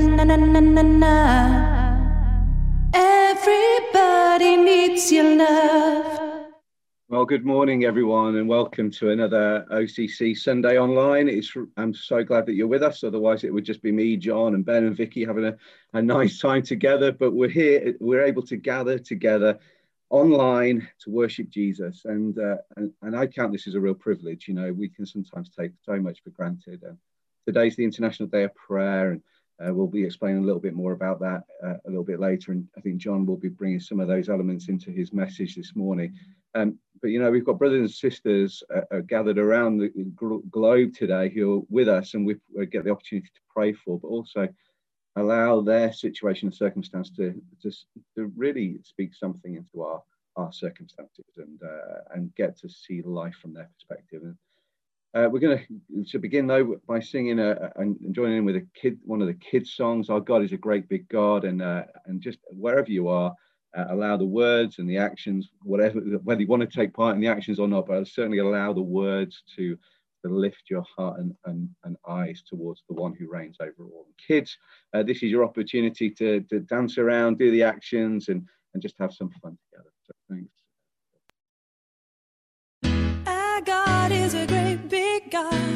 na na na na na. Everybody needs your love. Well, good morning, everyone, and welcome to another OCC Sunday Online. It's, I'm so glad that you're with us. Otherwise, it would just be me, John, and Ben and Vicky having a, a nice time together. But we're here, we're able to gather together online to worship Jesus. And, uh, and, and I count this as a real privilege. You know, we can sometimes take so much for granted. And today's the International Day of Prayer. And uh, we'll be explaining a little bit more about that uh, a little bit later. And I think John will be bringing some of those elements into his message this morning. Um, but you know, we've got brothers and sisters uh, uh gathered around the globe today who are with us, and we get the opportunity to pray for, but also allow their situation and circumstance to, to, to really speak something into our, our circumstances and, uh, and get to see life from their perspective. And uh, we're going to to begin though by singing a, and joining in with a kid, one of the kids' songs. Our God is a great big God, and uh, and just wherever you are, uh, allow the words and the actions, whatever whether you want to take part in the actions or not, but certainly allow the words to to lift your heart and, and, and eyes towards the one who reigns over all. Kids, uh, this is your opportunity to, to dance around, do the actions, and and just have some fun together. So thanks. Big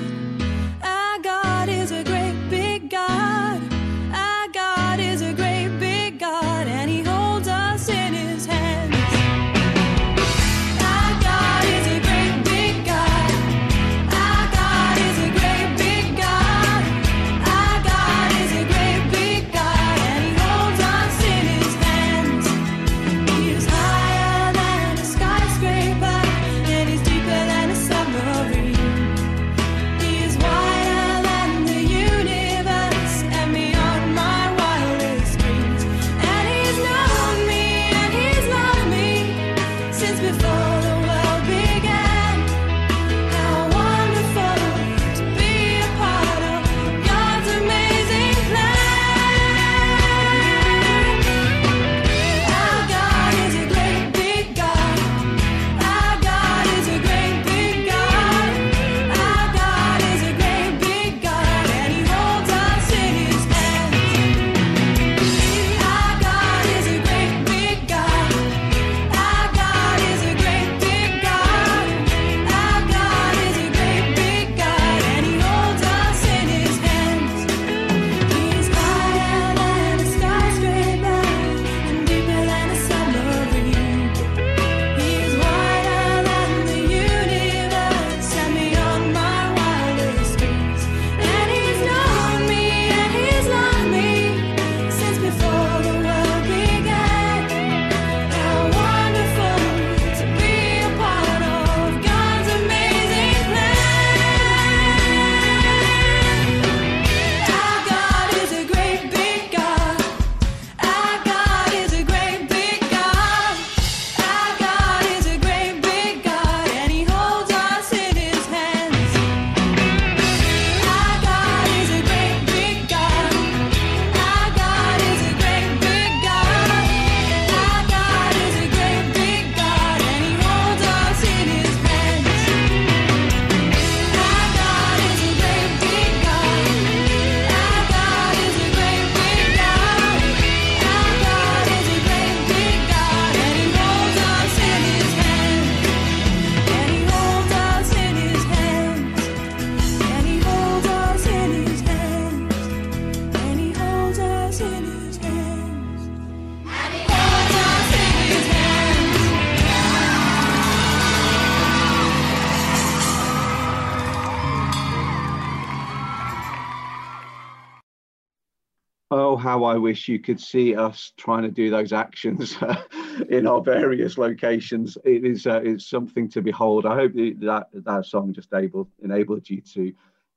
how I wish you could see us trying to do those actions in our various locations. It is uh, it's something to behold. I hope that that song just able enabled you to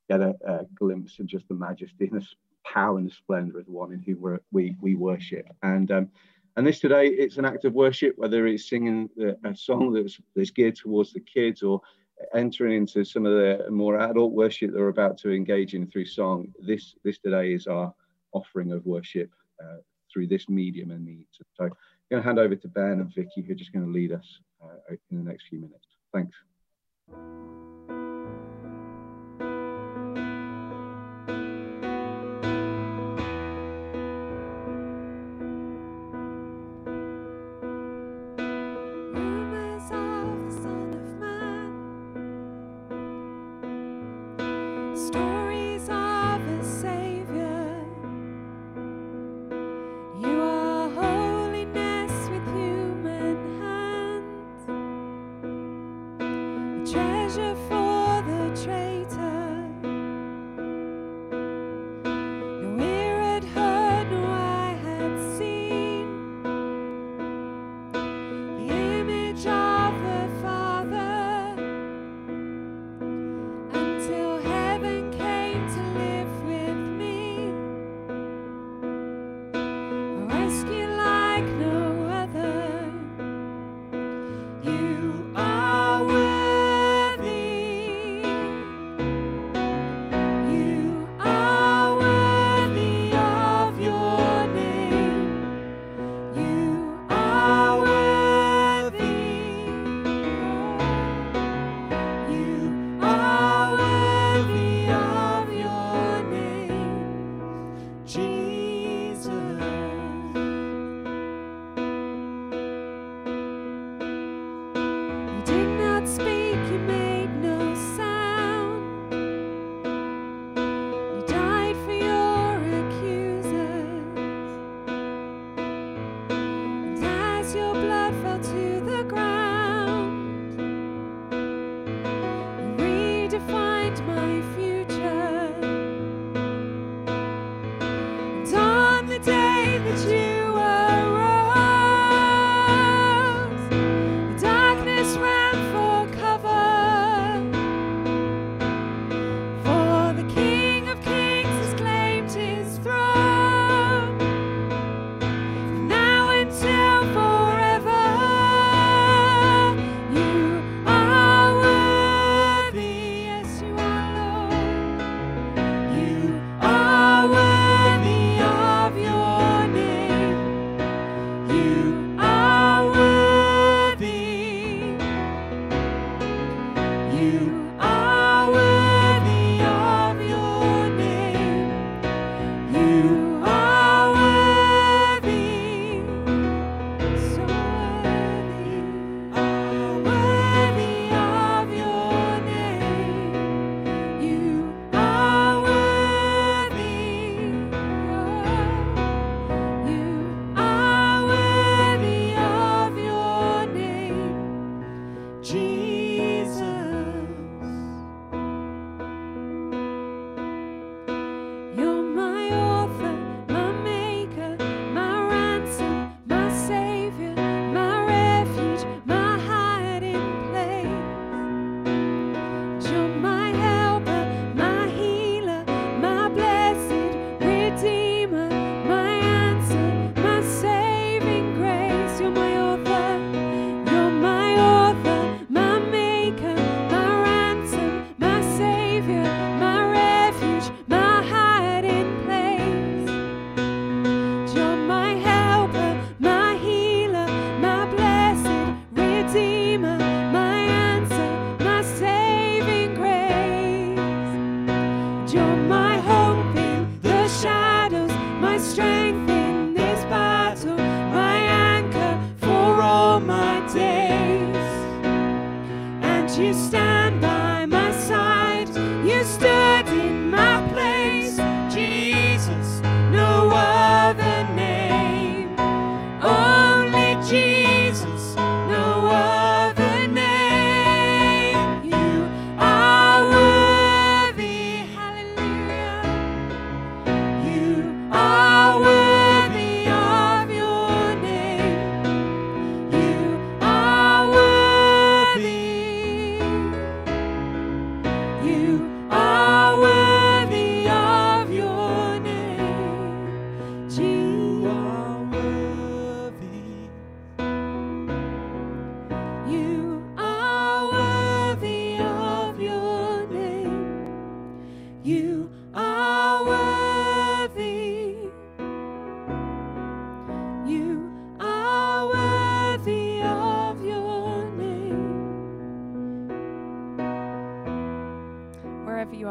get a, a glimpse of just the majesty and the power and the splendor of the one in whom we we worship. And um, and this today, it's an act of worship, whether it's singing a song that's, that's geared towards the kids or entering into some of the more adult worship that we're about to engage in through song. This this today is our offering of worship uh, through this medium and means. So I'm going to hand over to Ben and Vicky, who are just going to lead us uh, in the next few minutes. Thanks.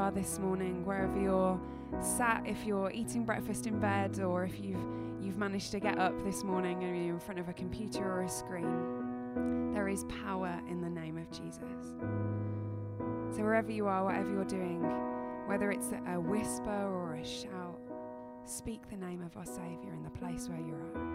are this morning, wherever you're sat, if you're eating breakfast in bed, or if you've you've managed to get up this morning and you're in front of a computer or a screen, there is power in the name of Jesus. So wherever you are, whatever you're doing, whether it's a whisper or a shout, speak the name of our Savior in the place where you're at.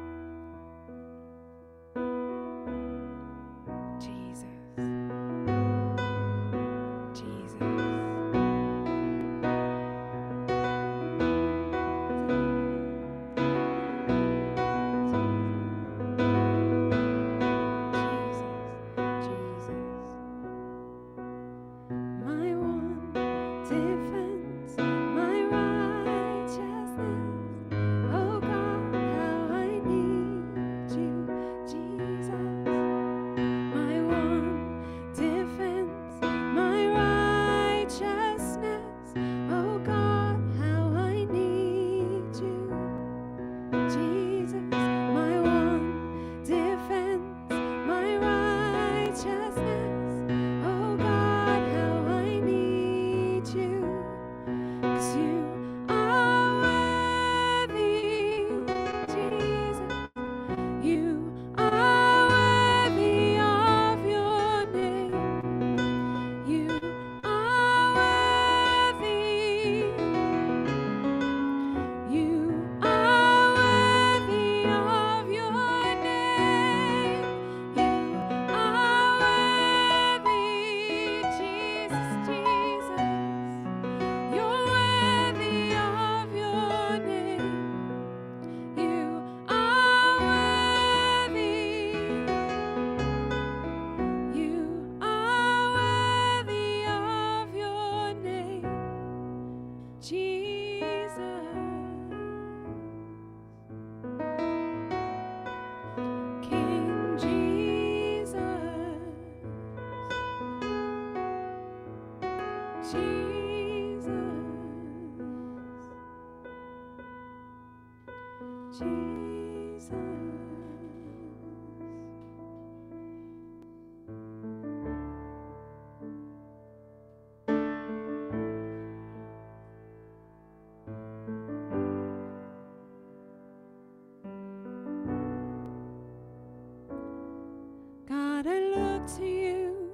to you,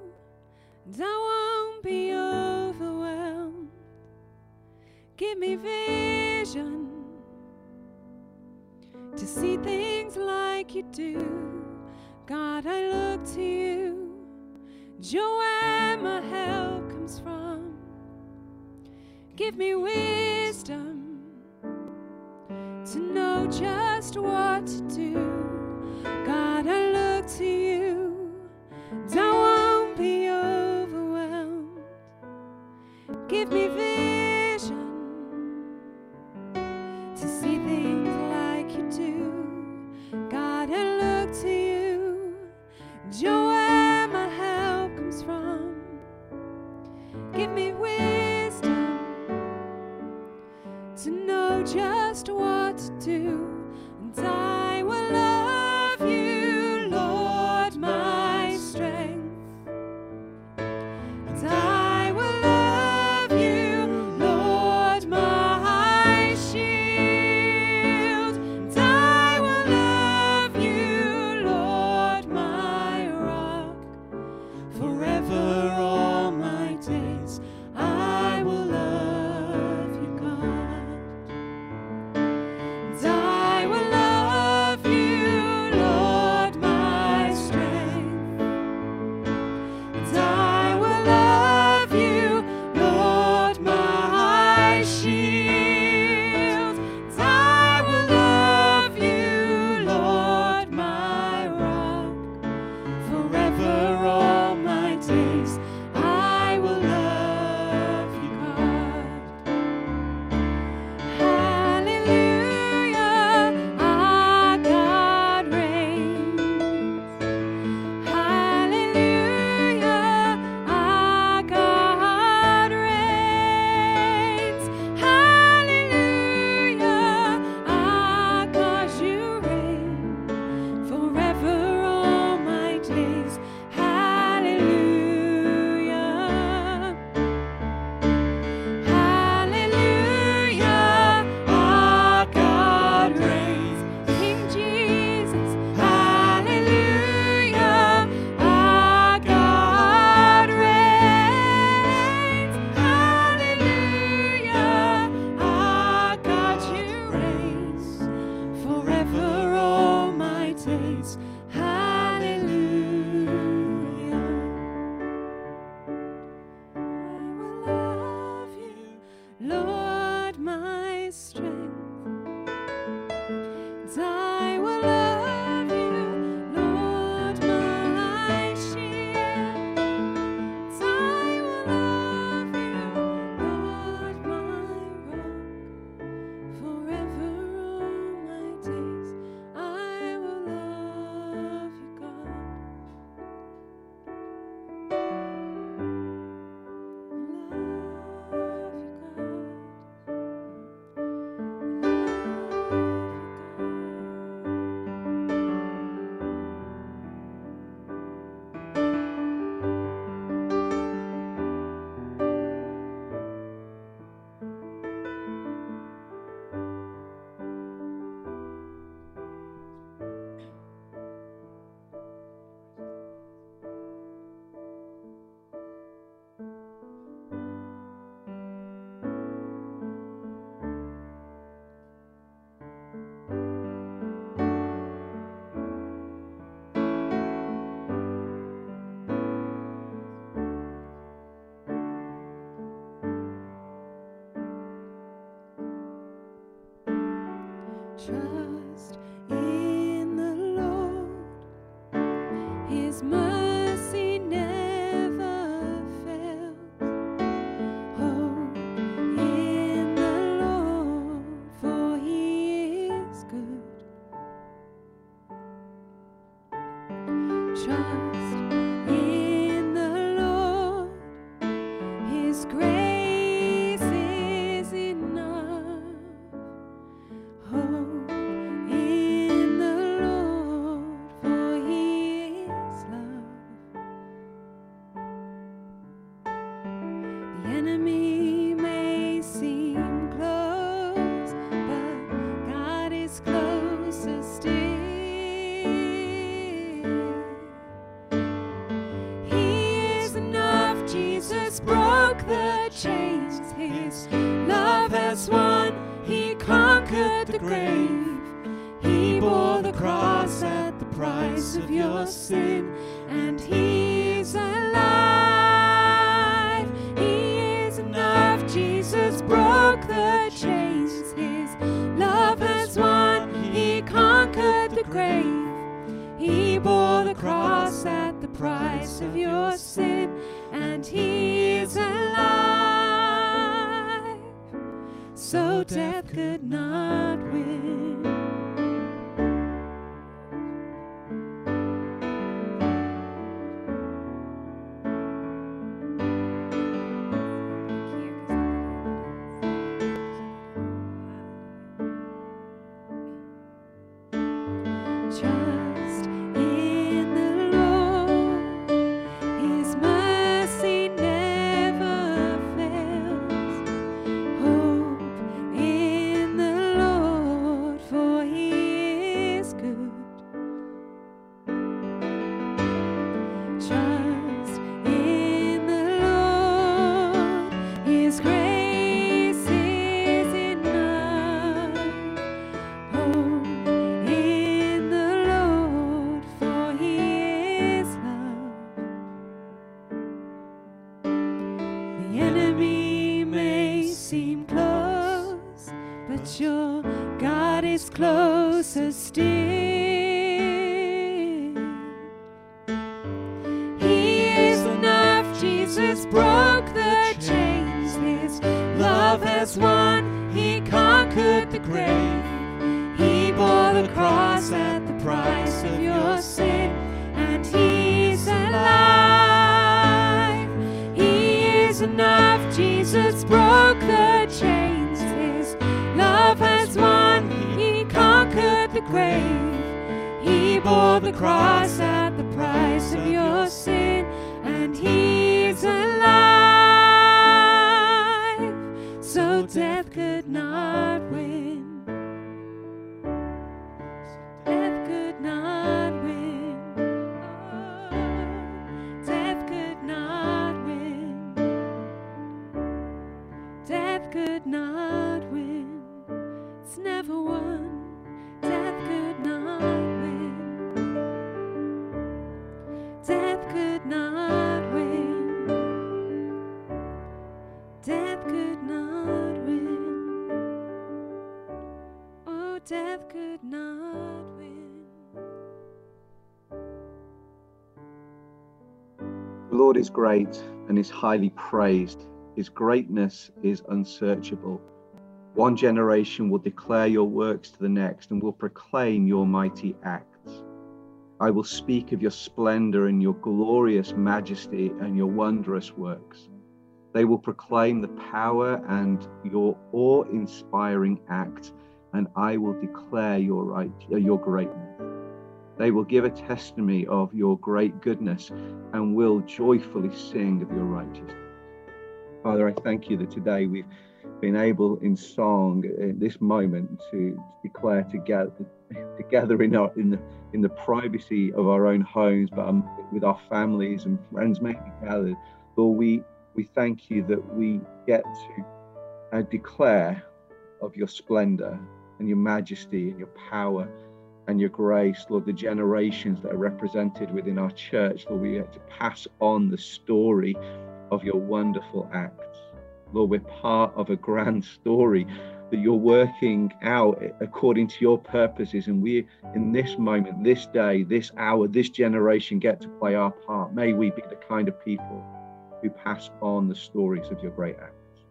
and I won't be overwhelmed. Give me vision to see things like you do. God, I look to you. Joy, where my help comes from. Give me wisdom to know just what to do. Christmas. Of your sin, and He's alive. He is enough. Jesus broke the chains. His love has won. He conquered the grave. He bore the cross at the price of your sin, and He is alive. So death could not win. Cross at the price of your sin, great and is highly praised. His greatness is unsearchable. One generation will declare your works to the next and will proclaim your mighty acts. I will speak of your splendor and your glorious majesty and your wondrous works. They will proclaim the power and your awe inspiring acts, and I will declare your, right, your greatness. They will give a testimony of your great goodness and will joyfully sing of your righteousness. Father, I thank you that today we've been able in song in this moment to declare together together in our in the in the privacy of our own homes, but um, with our families and friends maybe gathered. Lord, we we thank you that we get to uh, declare of your splendor and your majesty and your power and your grace, Lord, the generations that are represented within our church, Lord, we get to pass on the story of your wonderful acts. Lord, we're part of a grand story that you're working out according to your purposes. And we, in this moment, this day, this hour, this generation, get to play our part. May we be the kind of people who pass on the stories of your great acts.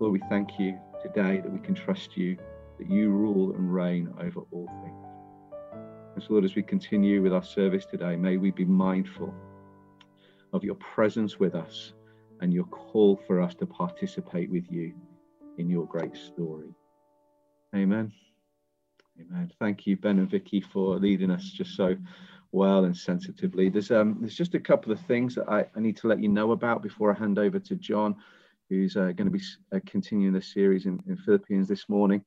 Lord, we thank you today that we can trust you, that you rule and reign over all things. And so, Lord, as we continue with our service today, may we be mindful of your presence with us and your call for us to participate with you in your great story. Amen. Amen. Thank you, Ben and Vicky, for leading us just so well and sensitively. There's um there's just a couple of things that I, I need to let you know about before I hand over to John, who's uh, going to be uh, continuing the series in, in Philippians this morning.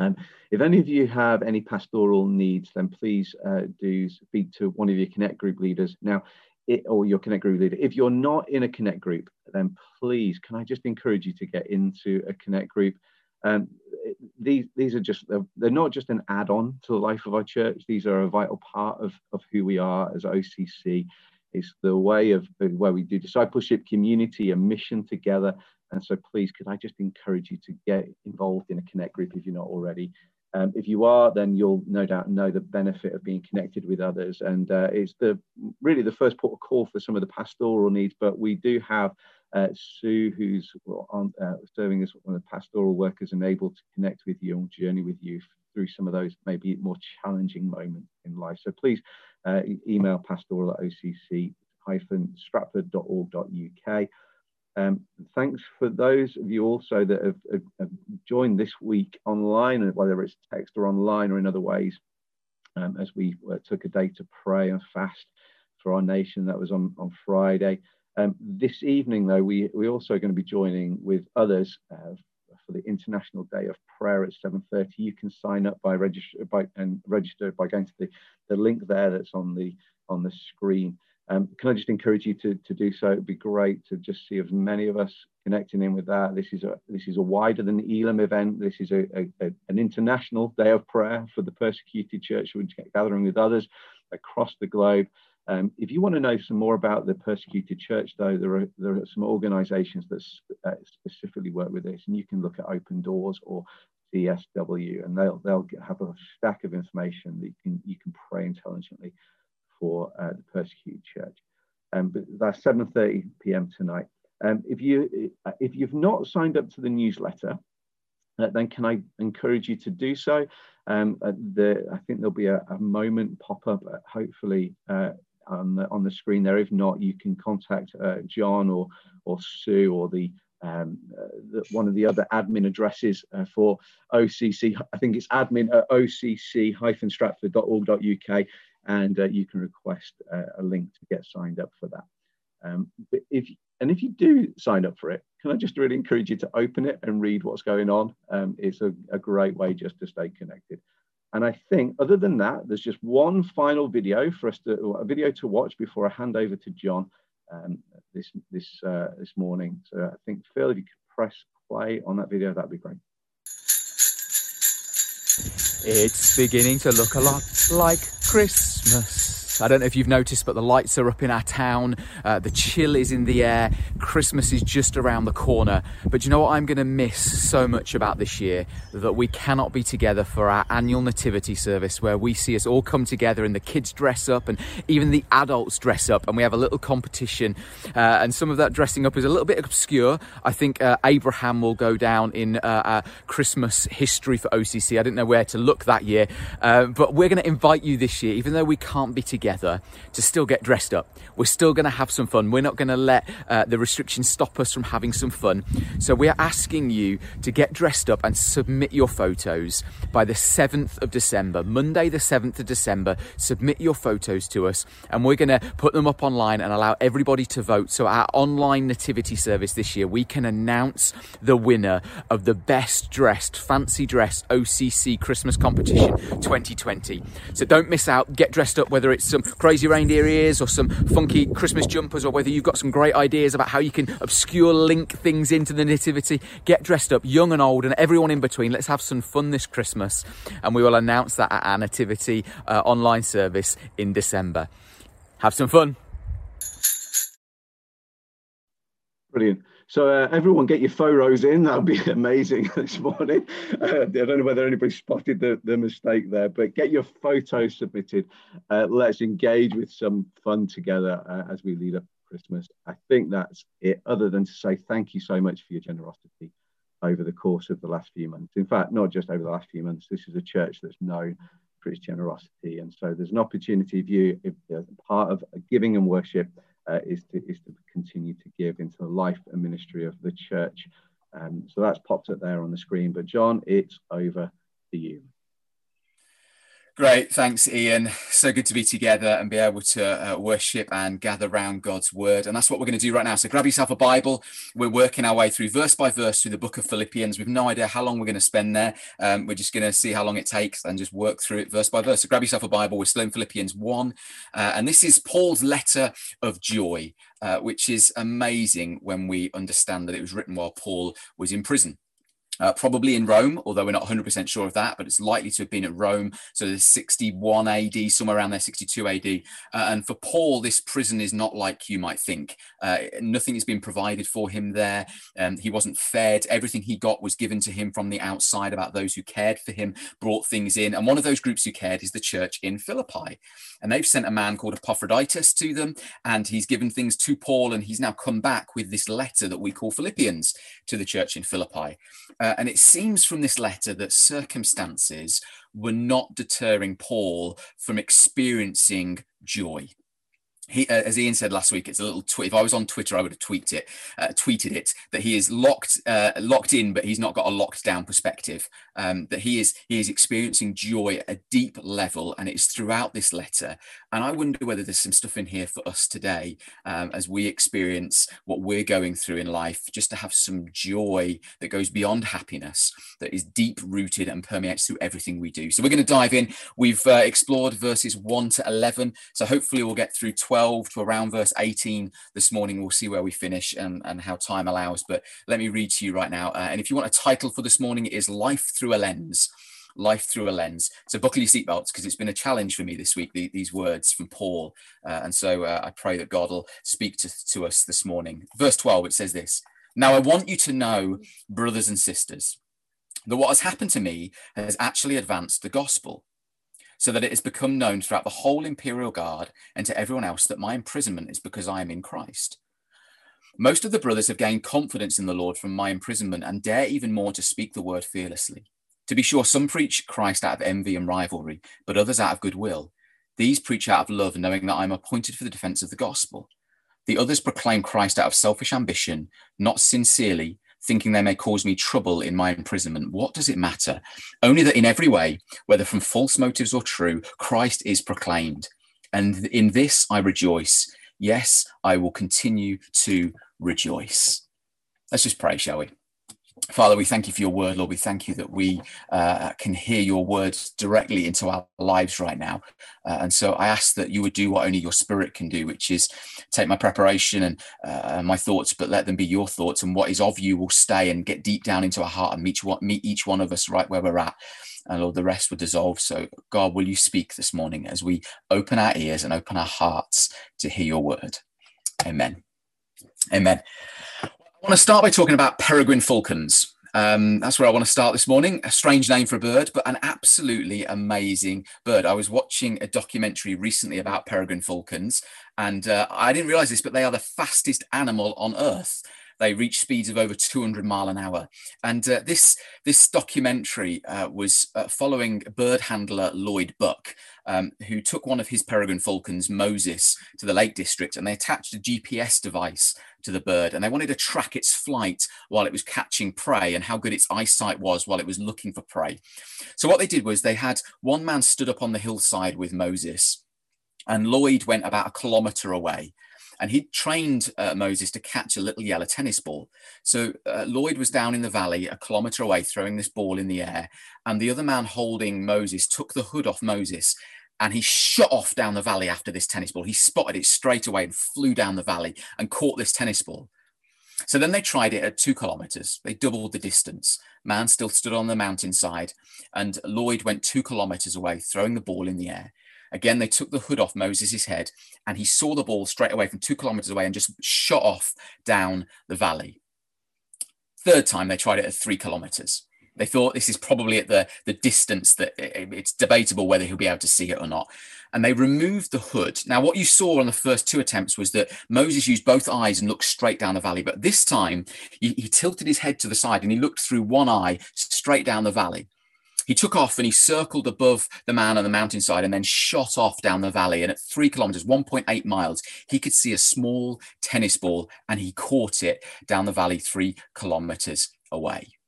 Um, if any of you have any pastoral needs, then please uh, do speak to one of your Connect group leaders. Now, it, or your Connect group leader. If you're not in a Connect group, then please, can I just encourage you to get into a Connect group? Um, these these are just they're, they're not just an add-on to the life of our church. These are a vital part of of who we are as OCC. It's the way of where we do discipleship, community, and mission together. And so, please, could I just encourage you to get involved in a Connect group if you're not already? Um, if you are, then you'll no doubt know the benefit of being connected with others. And uh, it's the really the first port of call for some of the pastoral needs. But we do have uh, Sue, who's on, uh, serving as one of the pastoral workers and able to connect with you and journey with you through some of those maybe more challenging moments in life. So please uh, email pastoral at occ-stratford.org.uk. Um, thanks for those of you also that have, have, joined this week online, whether it's text or online or in other ways, um, as we uh, took a day to pray and fast for our nation. That was on, on Friday. Um, this evening, though, we, we're also going to be joining with others uh, for the International Day of Prayer at 7.30. You can sign up by register by and register by going to the, the link there that's on the on the screen. Um, can I just encourage you to, to do so? It'd be great to just see as many of us connecting in with that. This is a this is a wider than Elim event. This is a, a, a an international day of prayer for the persecuted church. We're gathering with others across the globe. Um, if you want to know some more about the persecuted church, though, there are there are some organisations that uh, specifically work with this, and you can look at Open Doors or CSW, and they'll they'll have a stack of information that you can you can pray intelligently for uh, the persecuted church. Um, but that's 7:30 p.m. tonight. Um, if you uh, if you've not signed up to the newsletter, uh, then can I encourage you to do so? Um, uh, the, I think there'll be a, a moment pop up, uh, hopefully uh, on the, on the screen there. If not, you can contact John or or Sue or the um, uh, the, one of the other admin addresses uh, for OCC. I think it's admin at occ-stratford.org.uk and uh, you can request uh, a link to get signed up for that. Um, but if and if you do sign up for it, can I just really encourage you to open it and read what's going on? Um, it's a, a, great way just to stay connected. And I think other than that, there's just one final video for us to a video to watch before I hand over to John um, this this uh, this morning. So I think Phil, if you could press play on that video, that'd be great. It's beginning to look a lot like Christmas. I don't know if you've noticed, but the lights are up in our town. Uh, the chill is in the air. Christmas is just around the corner. But you know what I'm going to miss so much about this year? That we cannot be together for our annual nativity service where we see us all come together and the kids dress up and even the adults dress up and we have a little competition. Uh, and some of that dressing up is a little bit obscure. I think uh, Abraham will go down in uh, Christmas history for OCC. I didn't know where to look that year. Uh, but we're going to invite you this year, even though we can't be together together to still get dressed up. We're still going to have some fun. We're not going to let uh, the restrictions stop us from having some fun. So we are asking you to get dressed up and submit your photos by the 7th of December, Monday, the 7th of December. Submit your photos to us and we're going to put them up online and allow everybody to vote. So, our online nativity service this year, we can announce the winner of the best dressed, fancy dress OCC Christmas competition 2020. So, don't miss out. Get dressed up, whether it's some crazy reindeer ears or some funky Christmas jumpers, or whether you've got some great ideas about how you can obscure link things into the nativity. Get dressed up, young and old, and everyone in between. Let's have some fun this Christmas, and we will announce that at our nativity uh, online service in December. Have some fun. Brilliant. So uh, everyone get your photos in. That would be amazing this morning. Uh, I don't know whether anybody spotted the, the mistake there, but get your photos submitted. Uh, let's engage with some fun together uh, as we lead up Christmas. I think that's it, other than to say thank you so much for your generosity over the course of the last few months. In fact, not just over the last few months, this is a church that's known for its generosity. And so there's an opportunity if you, if part of giving and worship, uh, is to is to continue to give into the life and ministry of the church. Um, so that's popped up there on the screen. But John, it's over to you. Great, thanks, Ian. So good to be together and be able to uh, worship and gather around God's word. And that's what we're going to do right now. So grab yourself a Bible. We're working our way through verse by verse through the book of Philippians. We've no idea how long we're going to spend there. Um, we're just going to see how long it takes and just work through it verse by verse. So grab yourself a Bible. We're still in Philippians 1. Uh, and this is Paul's letter of joy, uh, which is amazing when we understand that it was written while Paul was in prison uh, probably in Rome, although we're not 100% sure of that, but it's likely to have been at Rome. So there's 61 AD, somewhere around there, 62 AD. Uh, and for Paul, this prison is not like you might think. Uh, nothing has been provided for him there. Um, he wasn't fed. Everything he got was given to him from the outside about those who cared for him, brought things in. And one of those groups who cared is the church in Philippi. And they've sent a man called Epaphroditus to them, and he's given things to Paul, and he's now come back with this letter that we call Philippians to the church in Philippi. Uh, uh, and it seems from this letter that circumstances were not deterring Paul from experiencing joy he, uh, as Ian said last week, it's a little tweet. If I was on Twitter, I would have tweeted it, uh, tweeted it that he is locked, uh, locked in, but he's not got a locked down perspective. Um, that he is, he is experiencing joy at a deep level, and it's throughout this letter. And I wonder whether there's some stuff in here for us today, um, as we experience what we're going through in life, just to have some joy that goes beyond happiness, that is deep rooted and permeates through everything we do. So we're going to dive in. We've uh, explored verses one to eleven, so hopefully we'll get through twelve 12 to around verse 18 this morning. We'll see where we finish and, and how time allows. But let me read to you right now. Uh, and if you want a title for this morning, it is Life Through a Lens life through a lens. So buckle your seatbelts because it's been a challenge for me this week, the, these words from Paul. Uh, and so uh, I pray that God will speak to, to us this morning. Verse 12, it says this Now I want you to know, brothers and sisters, that what has happened to me has actually advanced the gospel so that it has become known throughout the whole imperial guard and to everyone else that my imprisonment is because I am in Christ. Most of the brothers have gained confidence in the Lord from my imprisonment and dare even more to speak the word fearlessly. To be sure, some preach Christ out of envy and rivalry, but others out of goodwill. These preach out of love, knowing that I am appointed for the defense of the gospel. The others proclaim Christ out of selfish ambition, not sincerely, thinking they may cause me trouble in my imprisonment. What does it matter? Only that in every way, whether from false motives or true, Christ is proclaimed. And in this I rejoice. Yes, I will continue to rejoice. Let's just pray, shall we? Father, we thank you for your word, Lord. We thank you that we uh, can hear your words directly into our lives right now. Uh, and so I ask that you would do what only your spirit can do, which is take my preparation and uh, my thoughts, but let them be your thoughts. And what is of you will stay and get deep down into our heart and meet, meet each one of us right where we're at. And Lord, the rest will dissolve. So, God, will you speak this morning as we open our ears and open our hearts to hear your word? Amen. Amen. I want to start by talking about peregrine falcons. Um, that's where I want to start this morning. A strange name for a bird, but an absolutely amazing bird. I was watching a documentary recently about peregrine falcons, and uh, I didn't realize this, but they are the fastest animal on earth. They reach speeds of over 200 mile an hour. And uh, this, this documentary uh, was uh, following bird handler Lloyd Buck, um, who took one of his peregrine falcons, Moses, to the Lake District, and they attached a GPS device to the bird and they wanted to track its flight while it was catching prey and how good its eyesight was while it was looking for prey. So, what they did was they had one man stood up on the hillside with Moses, and Lloyd went about a kilometer away and he'd trained uh, Moses to catch a little yellow tennis ball. So uh, Lloyd was down in the valley, a kilometer away, throwing this ball in the air, and the other man holding Moses took the hood off Moses. And he shot off down the valley after this tennis ball. He spotted it straight away and flew down the valley and caught this tennis ball. So then they tried it at two kilometers. They doubled the distance. Man still stood on the mountainside, and Lloyd went two kilometers away, throwing the ball in the air. Again, they took the hood off Moses' head, and he saw the ball straight away from two kilometers away and just shot off down the valley. Third time, they tried it at three kilometers. They thought this is probably at the, the distance that it's debatable whether he'll be able to see it or not. And they removed the hood. Now, what you saw on the first two attempts was that Moses used both eyes and looked straight down the valley. But this time, he, he tilted his head to the side and he looked through one eye straight down the valley. He took off and he circled above the man on the mountainside and then shot off down the valley. And at three kilometers, 1.8 miles, he could see a small tennis ball and he caught it down the valley three kilometers away.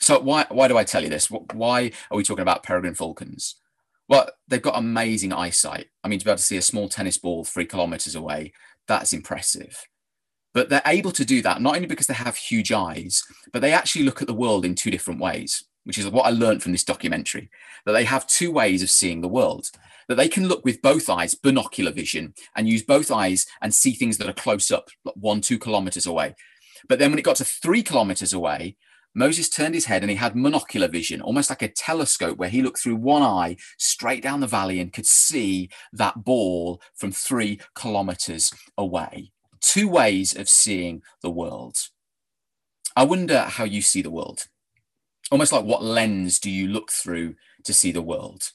So, why, why do I tell you this? Why are we talking about peregrine falcons? Well, they've got amazing eyesight. I mean, to be able to see a small tennis ball three kilometers away, that's impressive. But they're able to do that not only because they have huge eyes, but they actually look at the world in two different ways, which is what I learned from this documentary that they have two ways of seeing the world. That they can look with both eyes, binocular vision, and use both eyes and see things that are close up, like one, two kilometers away. But then when it got to three kilometers away, Moses turned his head and he had monocular vision, almost like a telescope, where he looked through one eye straight down the valley and could see that ball from three kilometers away. Two ways of seeing the world. I wonder how you see the world. Almost like what lens do you look through to see the world?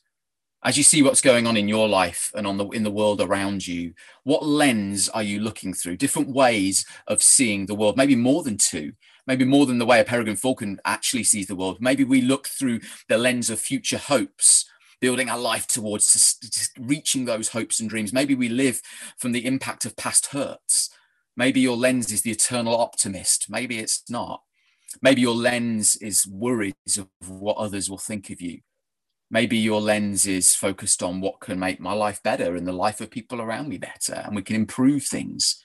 As you see what's going on in your life and on the in the world around you, what lens are you looking through? Different ways of seeing the world, maybe more than two maybe more than the way a peregrine falcon actually sees the world. Maybe we look through the lens of future hopes, building our life towards reaching those hopes and dreams. Maybe we live from the impact of past hurts. Maybe your lens is the eternal optimist. Maybe it's not. Maybe your lens is worries of what others will think of you. Maybe your lens is focused on what can make my life better and the life of people around me better, and we can improve things.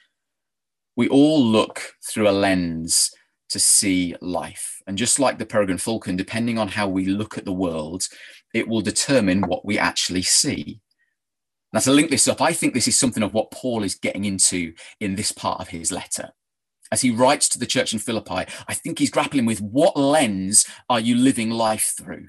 We all look through a lens to see life. And just like the peregrine falcon, depending on how we look at the world, it will determine what we actually see. Now, to link this up, I think this is something of what Paul is getting into in this part of his letter. As he writes to the church in Philippi, I think he's grappling with what lens are you living life through?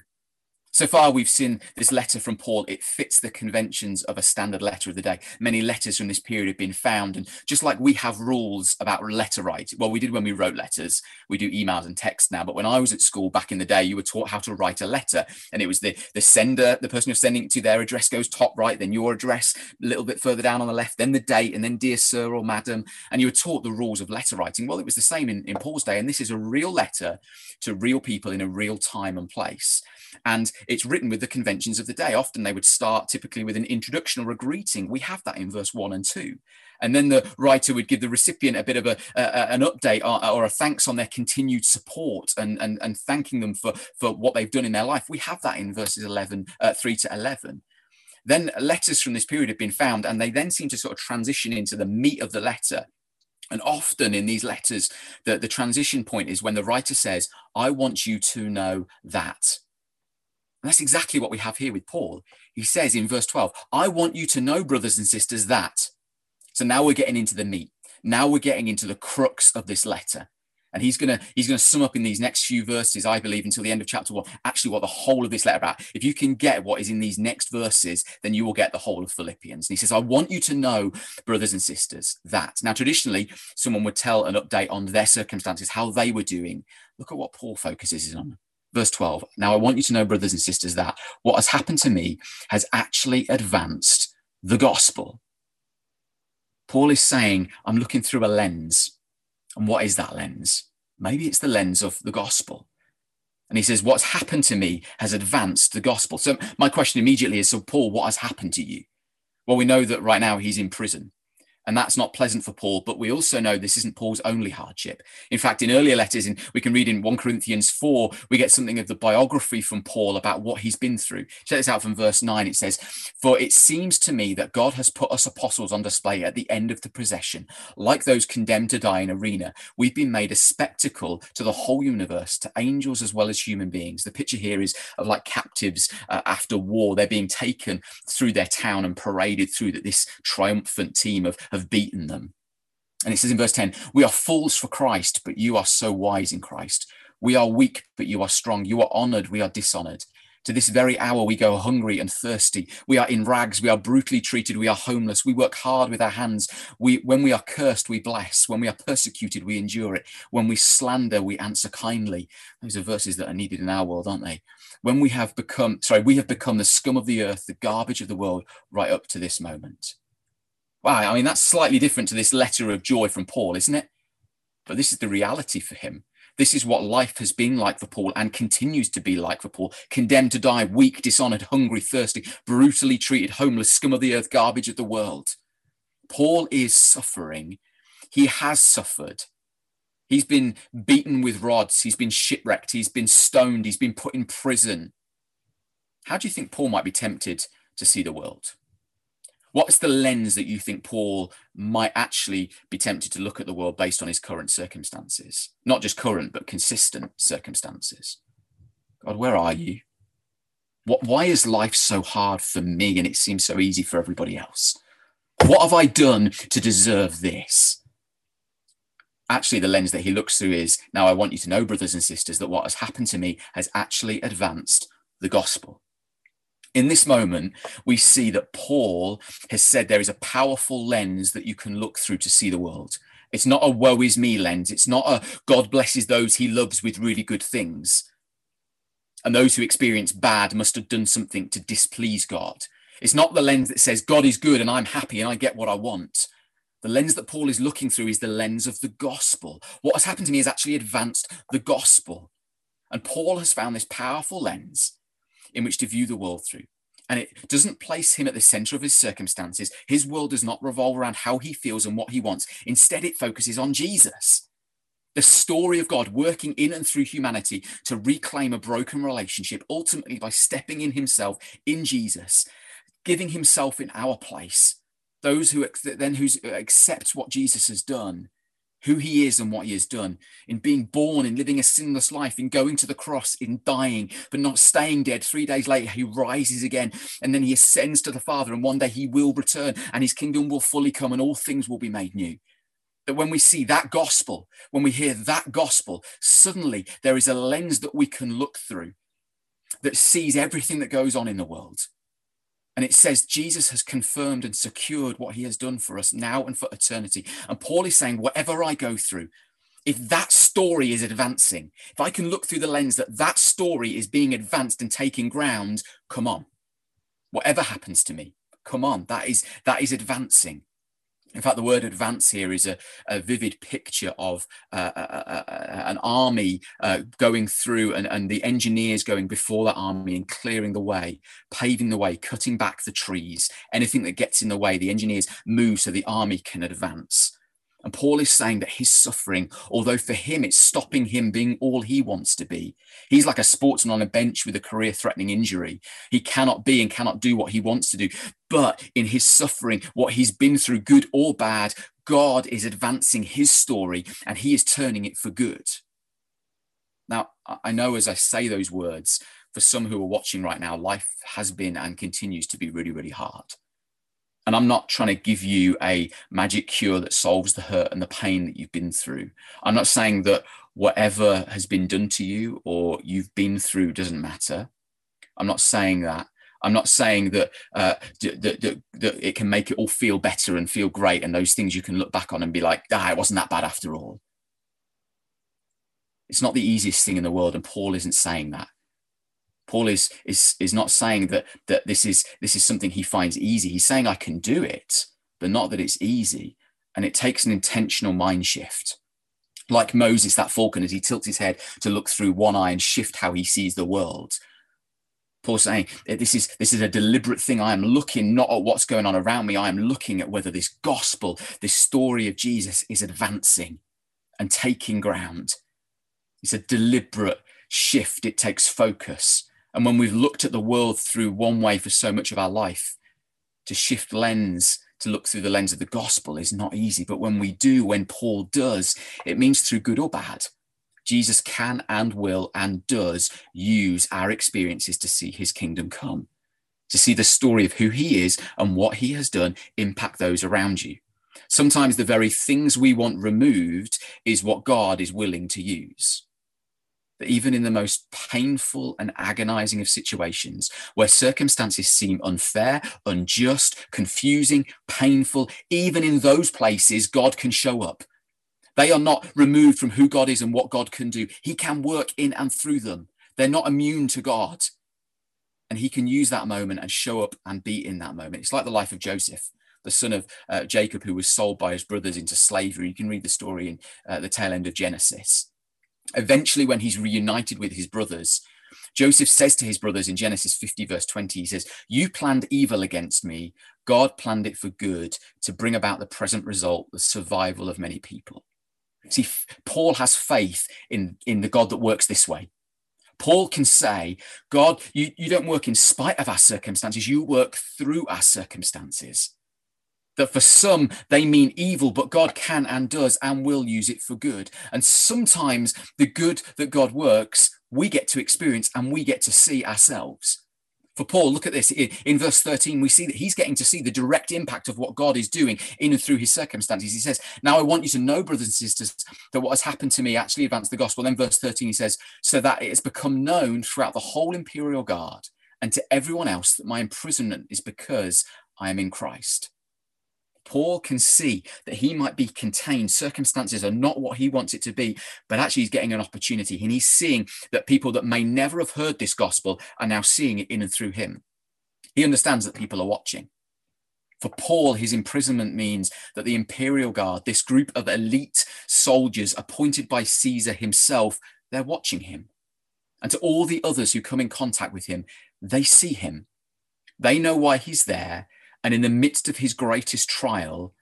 So far, we've seen this letter from Paul. It fits the conventions of a standard letter of the day. Many letters from this period have been found. And just like we have rules about letter writing, well, we did when we wrote letters, we do emails and text now. But when I was at school back in the day, you were taught how to write a letter. And it was the, the sender, the person you're sending it to, their address goes top right, then your address a little bit further down on the left, then the date, and then dear sir or madam. And you were taught the rules of letter writing. Well, it was the same in, in Paul's day. And this is a real letter to real people in a real time and place. And it's written with the conventions of the day. Often they would start typically with an introduction or a greeting. We have that in verse one and two. And then the writer would give the recipient a bit of a, a an update or, or, a thanks on their continued support and, and, and thanking them for, for what they've done in their life. We have that in verses 11, uh, 3 to 11. Then letters from this period have been found, and they then seem to sort of transition into the meat of the letter. And often in these letters, the, the transition point is when the writer says, I want you to know that. And that's exactly what we have here with Paul. He says in verse 12, I want you to know, brothers and sisters, that. So now we're getting into the meat. Now we're getting into the crux of this letter. And he's gonna he's gonna sum up in these next few verses, I believe, until the end of chapter one, actually what the whole of this letter about. If you can get what is in these next verses, then you will get the whole of Philippians. And he says, I want you to know, brothers and sisters, that. Now, traditionally, someone would tell an update on their circumstances, how they were doing. Look at what Paul focuses on verse 12. Now, I want you to know, brothers and sisters, that what has happened to me has actually advanced the gospel. Paul is saying, I'm looking through a lens. And what is that lens? Maybe it's the lens of the gospel. And he says, What's happened to me has advanced the gospel. So, my question immediately is So, Paul, what has happened to you? Well, we know that right now he's in prison. And that's not pleasant for Paul, but we also know this isn't Paul's only hardship. In fact, in earlier letters, we can read in 1 Corinthians 4, we get something of the biography from Paul about what he's been through. Check this out from verse 9. It says, For it seems to me that God has put us apostles on display at the end of the procession. Like those condemned to die in arena, we've been made a spectacle to the whole universe, to angels as well as human beings. The picture here is of like captives uh, after war. They're being taken through their town and paraded through that this triumphant team of have beaten them. And it says in verse 10 We are fools for Christ, but you are so wise in Christ. We are weak, but you are strong. You are honored, we are dishonored. To this very hour, we go hungry and thirsty. We are in rags. We are brutally treated. We are homeless. We work hard with our hands. We, when we are cursed, we bless. When we are persecuted, we endure it. When we slander, we answer kindly. Those are verses that are needed in our world, aren't they? When we have become, sorry, we have become the scum of the earth, the garbage of the world, right up to this moment. Wow, I mean, that's slightly different to this letter of joy from Paul, isn't it? But this is the reality for him. This is what life has been like for Paul and continues to be like for Paul. Condemned to die, weak, dishonored, hungry, thirsty, brutally treated, homeless, scum of the earth, garbage of the world. Paul is suffering. He has suffered. He's been beaten with rods. He's been shipwrecked. He's been stoned. He's been put in prison. how do you think Paul might be tempted to see the world? What's the lens that you think Paul might actually be tempted to look at the world based on his current circumstances? Not just current, but consistent circumstances. God, where are you? What, why is life so hard for me and it seems so easy for everybody else? What have I done to deserve this? Actually, the lens that he looks through is now I want you to know, brothers and sisters, that what has happened to me has actually advanced the gospel in this moment, we see that Paul has said there is a powerful lens that you can look through to see the world. It's not a woe is me lens. It's not a God blesses those he loves with really good things. And those who experience bad must have done something to displease God. It's not the lens that says God is good and I'm happy and I get what I want. The lens that Paul is looking through is the lens of the gospel. What has happened to me has actually advanced the gospel. And Paul has found this powerful lens in which to view the world through. And it doesn't place him at the center of his circumstances. His world does not revolve around how he feels and what he wants. Instead, it focuses on Jesus. The story of God working in and through humanity to reclaim a broken relationship, ultimately by stepping in himself in Jesus, giving himself in our place. Those who then who accept what Jesus has done who he is and what he has done, in being born, in living a sinless life, in going to the cross, in dying, but not staying dead. Three days later, he rises again, and then he ascends to the Father, and one day he will return, and his kingdom will fully come, and all things will be made new. That when we see that gospel, when we hear that gospel, suddenly there is a lens that we can look through that sees everything that goes on in the world and it says Jesus has confirmed and secured what he has done for us now and for eternity. And Paul is saying, whatever I go through, if that story is advancing, if I can look through the lens that that story is being advanced and taking ground, come on. Whatever happens to me, come on. That is that is advancing. In fact, the word advance here is a, a vivid picture of uh, a, a, an army uh, going through and, and the engineers going before that army and clearing the way, paving the way, cutting back the trees, anything that gets in the way, the engineers move so the army can advance. And Paul is saying that his suffering, although for him it's stopping him being all he wants to be, he's like a sportsman on a bench with a career threatening injury. He cannot be and cannot do what he wants to do. But in his suffering, what he's been through, good or bad, God is advancing his story and he is turning it for good. Now, I know as I say those words, for some who are watching right now, life has been and continues to be really, really hard. And I'm not trying to give you a magic cure that solves the hurt and the pain that you've been through. I'm not saying that whatever has been done to you or you've been through doesn't matter. I'm not saying that. I'm not saying that, uh, that, that, that, it can make it all feel better and feel great and those things you can look back on and be like, ah, it wasn't that bad after all. It's not the easiest thing in the world, and Paul isn't saying that. Paul is is is not saying that that this is this is something he finds easy. He's saying I can do it, but not that it's easy. And it takes an intentional mind shift. Like Moses, that falcon, as he tilts his head to look through one eye and shift how he sees the world. Paul's saying eh, this is this is a deliberate thing. I am looking not at what's going on around me. I am looking at whether this gospel, this story of Jesus, is advancing and taking ground. It's a deliberate shift. It takes focus. And when we've looked at the world through one way for so much of our life, to shift lens, to look through the lens of the gospel is not easy. But when we do, when Paul does, it means through good or bad, Jesus can and will and does use our experiences to see his kingdom come, to see the story of who he is and what he has done impact those around you. Sometimes the very things we want removed is what God is willing to use that even in the most painful and agonizing of situations, where circumstances seem unfair, unjust, confusing, painful, even in those places, God can show up. They are not removed from who God is and what God can do. He can work in and through them. They're not immune to God. And He can use that moment and show up and be in that moment. It's like the life of Joseph the son of uh, Jacob, who was sold by his brothers into slavery. You can read the story in uh, the tail end of Genesis. Eventually, when he's reunited with his brothers, Joseph says to his brothers in Genesis 50, verse 20, he says, You planned evil against me. God planned it for good to bring about the present result, the survival of many people. See, Paul has faith in, in the God that works this way. Paul can say, God, you, you don't work in spite of our circumstances, you work through our circumstances. That for some, they mean evil, but God can and does and will use it for good. And sometimes the good that God works, we get to experience and we get to see ourselves. For Paul, look at this. In verse 13, we see that he's getting to see the direct impact of what God is doing in and through his circumstances. He says, Now I want you to know, brothers and sisters, that what has happened to me actually advanced the gospel. Then, verse 13, he says, So that it has become known throughout the whole imperial guard and to everyone else that my imprisonment is because I am in Christ. Paul can see that he might be contained. Circumstances are not what he wants it to be, but actually he's getting an opportunity. And he's seeing that people that may never have heard this gospel are now seeing it in and through him. He understands that people are watching. For Paul, his imprisonment means that the imperial guard, this group of elite soldiers appointed by Caesar himself, they're watching him. And to all the others who come in contact with him, they see him. They know why he's there and in the midst of his greatest trial,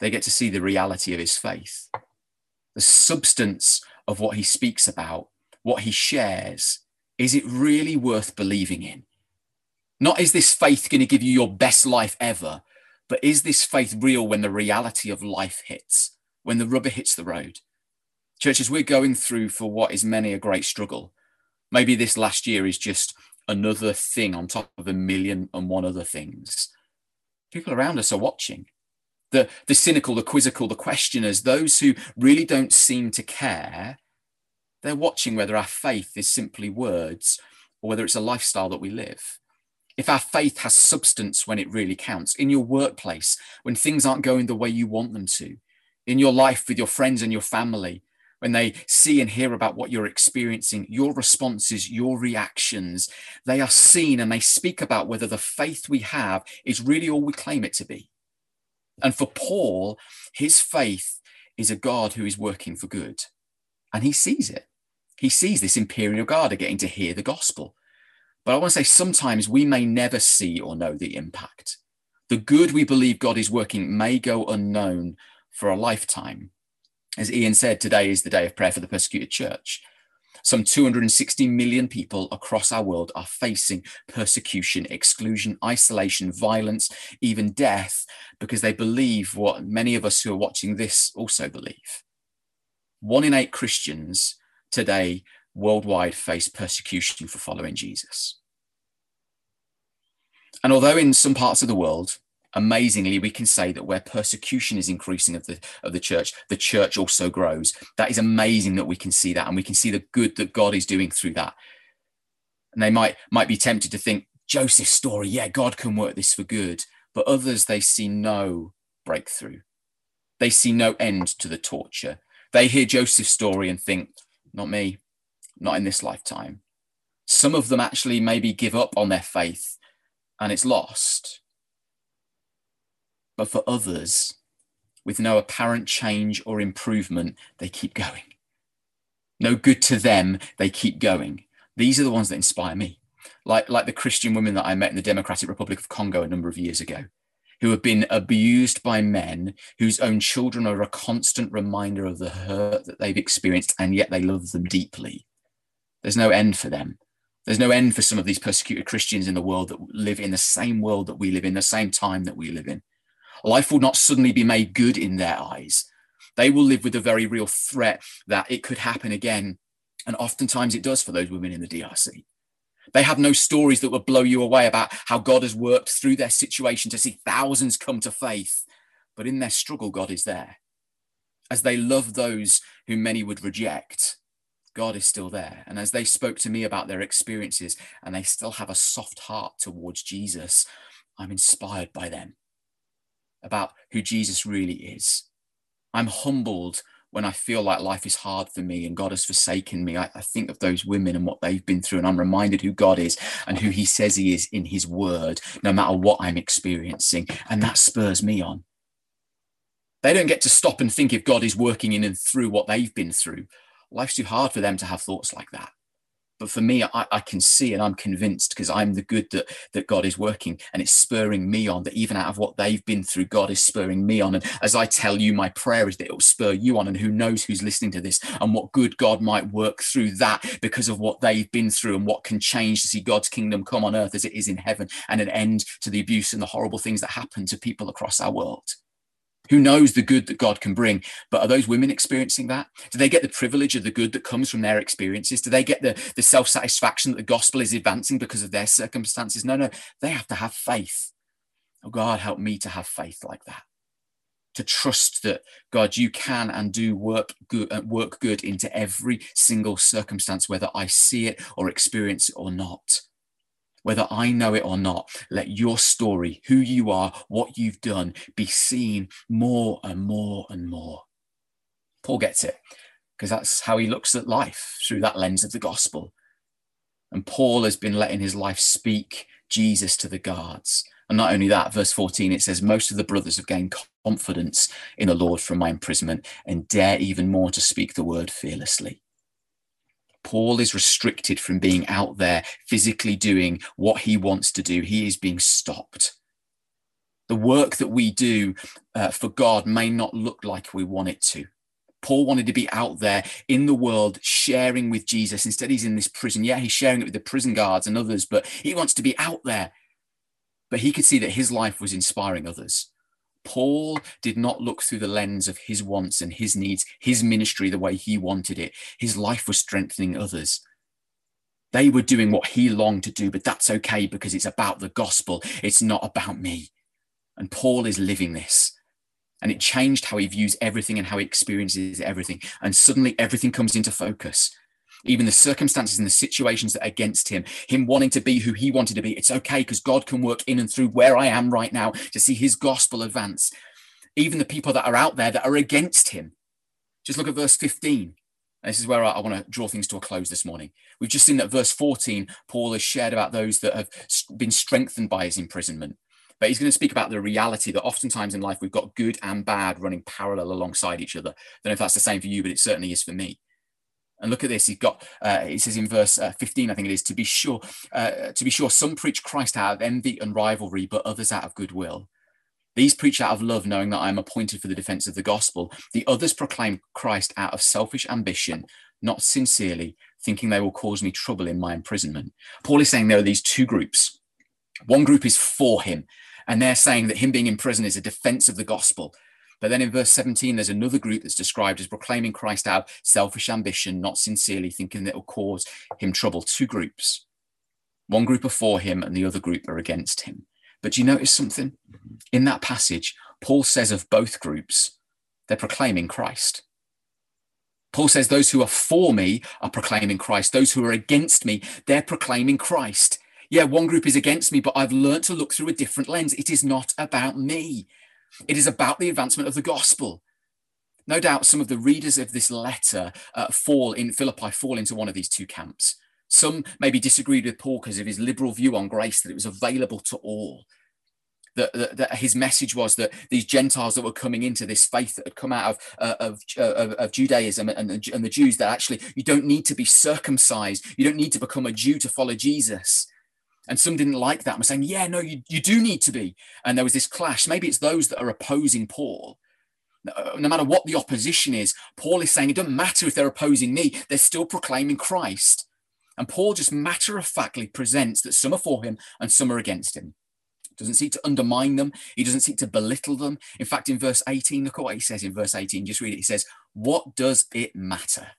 they get to see the reality of his faith, the substance of what he speaks about, what he shares. Is it really worth believing in? Not is this faith going to give you your best life ever, but is this faith real when the reality of life hits, when the rubber hits the road? Churches, we're going through for what is many a great struggle. Maybe this last year is just another thing on top of a million and one other things people around us are watching. The, the cynical, the quizzical, the questioners, those who really don't seem to care, they're watching whether our faith is simply words or whether it's a lifestyle that we live. If our faith has substance when it really counts, in your workplace, when things aren't going the way you want them to, in your life with your friends and your family, when they see and hear about what you're experiencing, your responses, your reactions, they are seen and they speak about whether the faith we have is really all we claim it to be. And for Paul, his faith is a God who is working for good. And he sees it. He sees this imperial guard are getting to hear the gospel. But I want to say sometimes we may never see or know the impact. The good we believe God is working may go unknown for a lifetime as Ian said, today is the day of prayer for the persecuted church. Some 260 million people across our world are facing persecution, exclusion, isolation, violence, even death, because they believe what many of us who are watching this also believe. One in eight Christians today worldwide face persecution for following Jesus. And although in some parts of the world, amazingly, we can say that where persecution is increasing of the of the church, the church also grows. That is amazing that we can see that, and we can see the good that God is doing through that. And they might might be tempted to think Joseph's story, yeah, God can work this for good, but others they see no breakthrough. They see no end to the torture. They hear Joseph's story and think, not me, not in this lifetime. Some of them actually maybe give up on their faith and it's lost. But for others, with no apparent change or improvement, they keep going. No good to them, they keep going. These are the ones that inspire me. Like, like the Christian women that I met in the Democratic Republic of Congo a number of years ago, who have been abused by men whose own children are a constant reminder of the hurt that they've experienced, and yet they love them deeply. There's no end for them. There's no end for some of these persecuted Christians in the world that live in the same world that we live in, the same time that we live in. Life will not suddenly be made good in their eyes. They will live with the very real threat that it could happen again. And oftentimes it does for those women in the DRC. They have no stories that would blow you away about how God has worked through their situation to see thousands come to faith. But in their struggle, God is there. As they love those whom many would reject, God is still there. And as they spoke to me about their experiences and they still have a soft heart towards Jesus, I'm inspired by them about who Jesus really is. I'm humbled when I feel like life is hard for me and God has forsaken me. I, I, think of those women and what they've been through, and I'm reminded who God is and who He says He is in His word, no matter what I'm experiencing. And that spurs me on. They don't get to stop and think if God is working in and through what they've been through. Life's too hard for them to have thoughts like that. But for me, I, I can see and I'm convinced because I'm the good that, that God is working and it's spurring me on, that even out of what they've been through, God is spurring me on. And as I tell you, my prayer is that it will spur you on. And who knows who's listening to this and what good God might work through that because of what they've been through and what can change to see God's kingdom come on earth as it is in heaven and an end to the abuse and the horrible things that happen to people across our world. Who knows the good that God can bring? But are those women experiencing that? Do they get the privilege of the good that comes from their experiences? Do they get the, the self satisfaction that the gospel is advancing because of their circumstances? No, no, they have to have faith. Oh, God, help me to have faith like that. To trust that God, you can and do work good, uh, work good into every single circumstance, whether I see it or experience it or not whether I know it or not, let your story, who you are, what you've done, be seen more and more and more. Paul gets it because that's how he looks at life through that lens of the gospel. And Paul has been letting his life speak Jesus to the guards. And not only that, verse 14, it says, Most of the brothers have gained confidence in the Lord from my imprisonment and dare even more to speak the word fearlessly. Paul is restricted from being out there physically doing what he wants to do. He is being stopped. The work that we do uh, for God may not look like we want it to. Paul wanted to be out there in the world sharing with Jesus. Instead, he's in this prison. Yeah, he's sharing it with the prison guards and others, but he wants to be out there. But he could see that his life was inspiring others. Paul did not look through the lens of his wants and his needs, his ministry the way he wanted it. His life was strengthening others. They were doing what he longed to do, but that's okay because it's about the gospel. It's not about me. And Paul is living this. And it changed how he views everything and how he experiences everything. And suddenly everything comes into focus even the circumstances and the situations that are against him, him wanting to be who he wanted to be. It's okay because God can work in and through where I am right now to see his gospel advance. Even the people that are out there that are against him. Just look at verse 15. this is where I, I want to draw things to a close this morning. We've just seen that verse 14, Paul has shared about those that have been strengthened by his imprisonment. But he's going to speak about the reality that oftentimes in life we've got good and bad running parallel alongside each other. I don't know if that's the same for you, but it certainly is for me. And look at this. He's got. Uh, it says in verse uh, 15, I think it is. To be sure, uh, to be sure, some preach Christ out of envy and rivalry, but others out of goodwill. These preach out of love, knowing that I am appointed for the defense of the gospel. The others proclaim Christ out of selfish ambition, not sincerely, thinking they will cause me trouble in my imprisonment. Paul is saying there are these two groups. One group is for him, and they're saying that him being in prison is a defense of the gospel. But then in verse 17, there's another group that's described as proclaiming Christ out selfish ambition, not sincerely thinking that it will cause him trouble. Two groups. One group are for him and the other group are against him. But do you notice something? In that passage, Paul says of both groups, they're proclaiming Christ. Paul says those who are for me are proclaiming Christ. Those who are against me, they're proclaiming Christ. Yeah, one group is against me, but I've learned to look through a different lens. It is not about me. It is about the advancement of the gospel. No doubt some of the readers of this letter uh, fall in Philippi fall into one of these two camps. Some maybe disagreed with Paul because of his liberal view on grace, that it was available to all. That, that, that, his message was that these Gentiles that were coming into this faith that had come out of, uh, of, uh, of, of, Judaism and, and the Jews, that actually you don't need to be circumcised, you don't need to become a Jew to follow Jesus. And some didn't like that. I'm saying, yeah, no, you, you do need to be. And there was this clash. Maybe it's those that are opposing Paul. Uh, no matter what the opposition is, Paul is saying it doesn't matter if they're opposing me, they're still proclaiming Christ. And Paul just matter of factly presents that some are for him and some are against him. Doesn't seek to undermine them. He doesn't seek to belittle them. In fact, in verse 18, look at what he says in verse 18. Just read it. He says, What does it matter?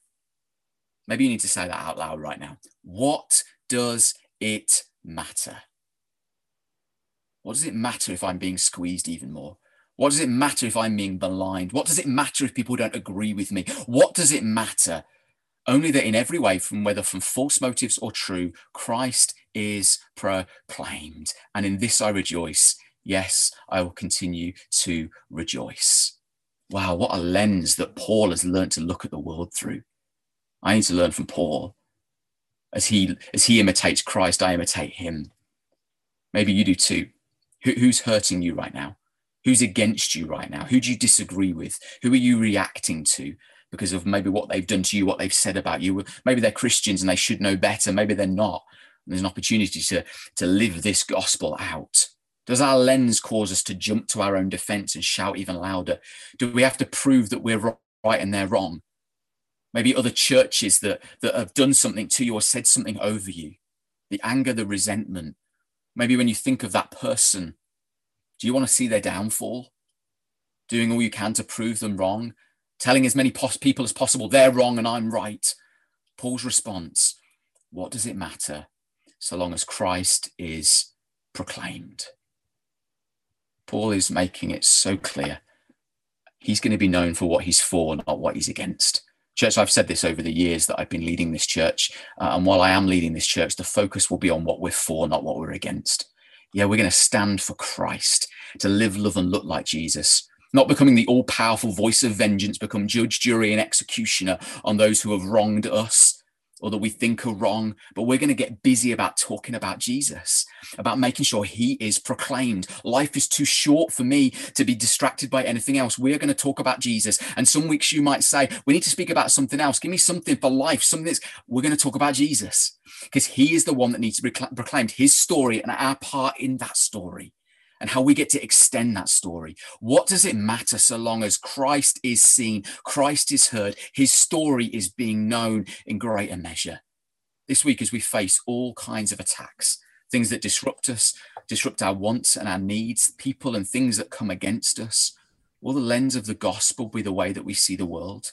Maybe you need to say that out loud right now. What does it matter? What does it matter if I'm being squeezed even more? What does it matter if I'm being maligned? What does it matter if people don't agree with me? What does it matter? Only that in every way, from whether from false motives or true, Christ is proclaimed. And in this I rejoice. Yes, I will continue to rejoice. Wow, what a lens that Paul has learned to look at the world through. I need to learn from Paul as he as he imitates Christ, I imitate him. Maybe you do too. Who, who's hurting you right now? Who's against you right now? Who do you disagree with? Who are you reacting to? because of maybe what they've done to you, what they've said about you. Maybe they're Christians and they should know better. Maybe they're not. And there's an opportunity to, to live this gospel out. Does our lens cause us to jump to our own defense and shout even louder? Do we have to prove that we're right and they're wrong? Maybe other churches that, that have done something to you or said something over you. The anger, the resentment. Maybe when you think of that person, do you want to see their downfall? Doing all you can to prove them wrong? Telling as many pos- people as possible they're wrong and I'm right? Paul's response what does it matter so long as Christ is proclaimed? Paul is making it so clear. He's going to be known for what he's for, not what he's against. Church, I've said this over the years that I've been leading this church. Uh, and while I am leading this church, the focus will be on what we're for, not what we're against. Yeah, we're going to stand for Christ, to live, love, and look like Jesus, not becoming the all powerful voice of vengeance, become judge, jury, and executioner on those who have wronged us, or that we think are wrong, but we're going to get busy about talking about Jesus, about making sure he is proclaimed. Life is too short for me to be distracted by anything else. We're going to talk about Jesus. And some weeks you might say, we need to speak about something else. Give me something for life, something that's, we're going to talk about Jesus because he is the one that needs to be proclaimed, his story and our part in that story and how we get to extend that story. What does it matter so long as Christ is seen, Christ is heard, his story is being known in greater measure? This week, as we face all kinds of attacks, things that disrupt us, disrupt our wants and our needs, people and things that come against us, will the lens of the gospel be the way that we see the world?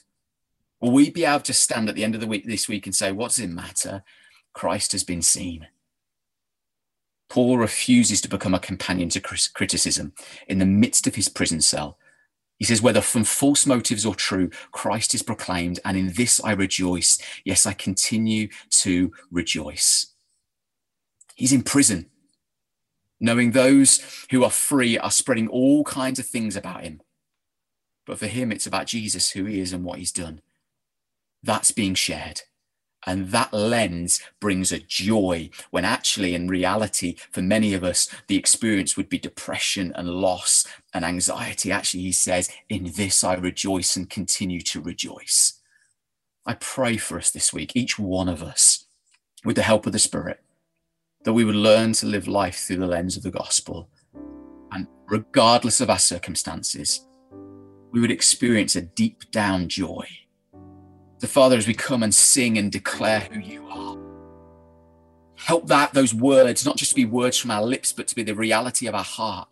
Will we be able to stand at the end of the week this week and say, What does it matter? Christ has been seen. Paul refuses to become a companion to criticism in the midst of his prison cell. He says, whether from false motives or true, Christ is proclaimed, and in this I rejoice. Yes, I continue to rejoice. He's in prison, knowing those who are free are spreading all kinds of things about him. But for him, it's about Jesus, who he is and what he's done. That's being shared. And that lens brings a joy when actually, in reality, for many of us, the experience would be depression and loss and anxiety. Actually, he says, In this I rejoice and continue to rejoice. I pray for us this week, each one of us, with the help of the Spirit, that we would learn to live life through the lens of the gospel. And regardless of our circumstances, we would experience a deep down joy the Father, as we come and sing and declare who you are, help that those words not just to be words from our lips, but to be the reality of our heart,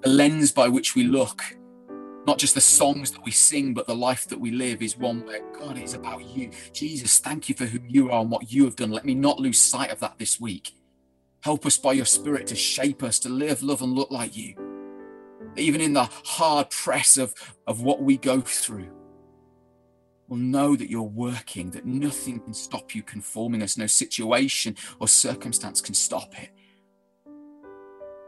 the lens by which we look. Not just the songs that we sing, but the life that we live is one where God is about you. Jesus, thank you for who you are and what you have done. Let me not lose sight of that this week. Help us by your Spirit to shape us, to live, love, and look like you. Even in the hard press of, of what we go through, will know that you're working, that nothing can stop you conforming us, no situation or circumstance can stop it.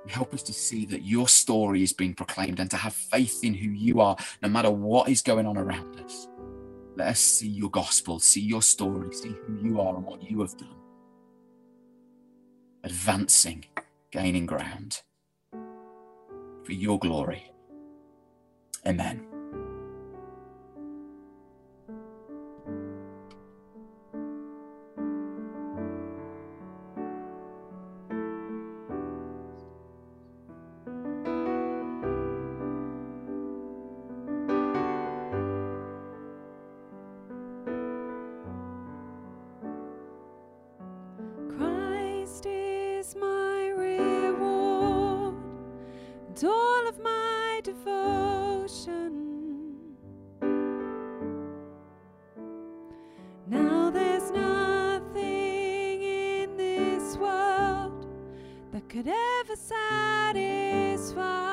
help us to see that your story is being proclaimed and to have faith in who you are, no matter what is going on around us. Let us see your gospel, see your story, see who you are and what you have done. Advancing, gaining ground for your glory. Amen. could ever satisfy.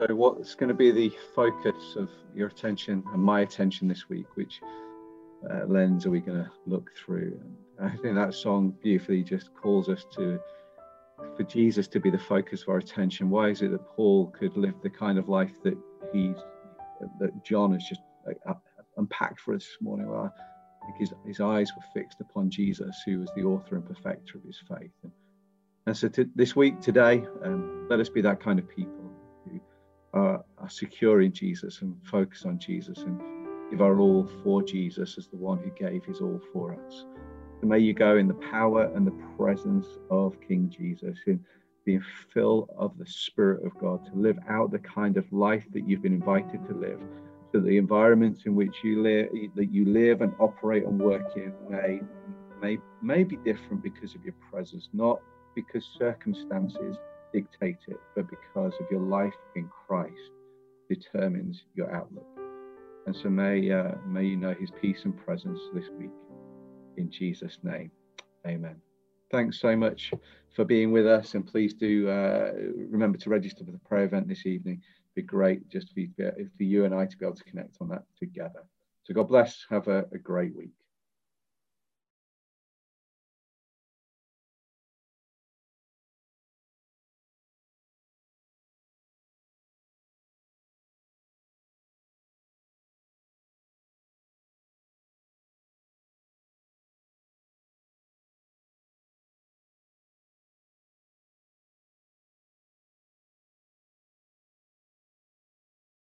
So, what's going to be the focus of your attention and my attention this week? Which uh, lens are we going to look through? And I think that song beautifully just calls us to for Jesus to be the focus of our attention. Why is it that Paul could live the kind of life that he's that John has just uh, unpacked for us this morning? Well, I think his, his eyes were fixed upon Jesus, who was the author and perfecter of his faith. And, and so to, this week, today, um, let us be that kind of people are, secure in Jesus and focus on Jesus and give our all for Jesus as the one who gave his all for us. May you go in the power and the presence of King Jesus, in being filled of the Spirit of God to live out the kind of life that you've been invited to live. So the environments in which you live, that you live and operate and work in, may may may be different because of your presence, not because circumstances dictate it, but because of your life in Christ determines your outlook. And so may, uh, may you know his peace and presence this week. In Jesus' name, amen. Thanks so much for being with us. And please do uh, remember to register for the prayer event this evening. It'd be great just for you, for you and I to be able to connect on that together. So God bless. Have a, a great week.